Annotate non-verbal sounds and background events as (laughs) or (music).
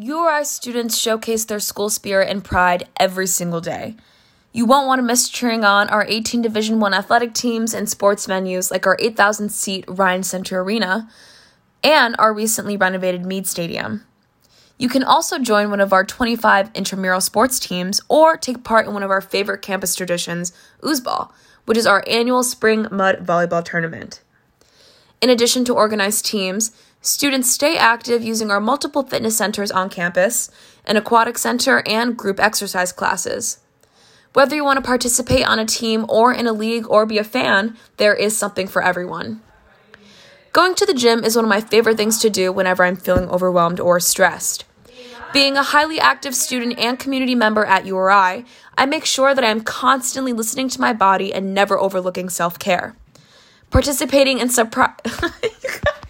URI students showcase their school spirit and pride every single day. You won't want to miss cheering on our 18 Division 1 athletic teams and sports venues like our 8,000 seat Ryan Center Arena and our recently renovated Meade Stadium. You can also join one of our 25 intramural sports teams or take part in one of our favorite campus traditions, Oozeball, which is our annual spring mud volleyball tournament. In addition to organized teams, students stay active using our multiple fitness centers on campus, an aquatic center, and group exercise classes. Whether you want to participate on a team or in a league or be a fan, there is something for everyone. Going to the gym is one of my favorite things to do whenever I'm feeling overwhelmed or stressed. Being a highly active student and community member at URI, I make sure that I am constantly listening to my body and never overlooking self care. Participating in surprise. (laughs)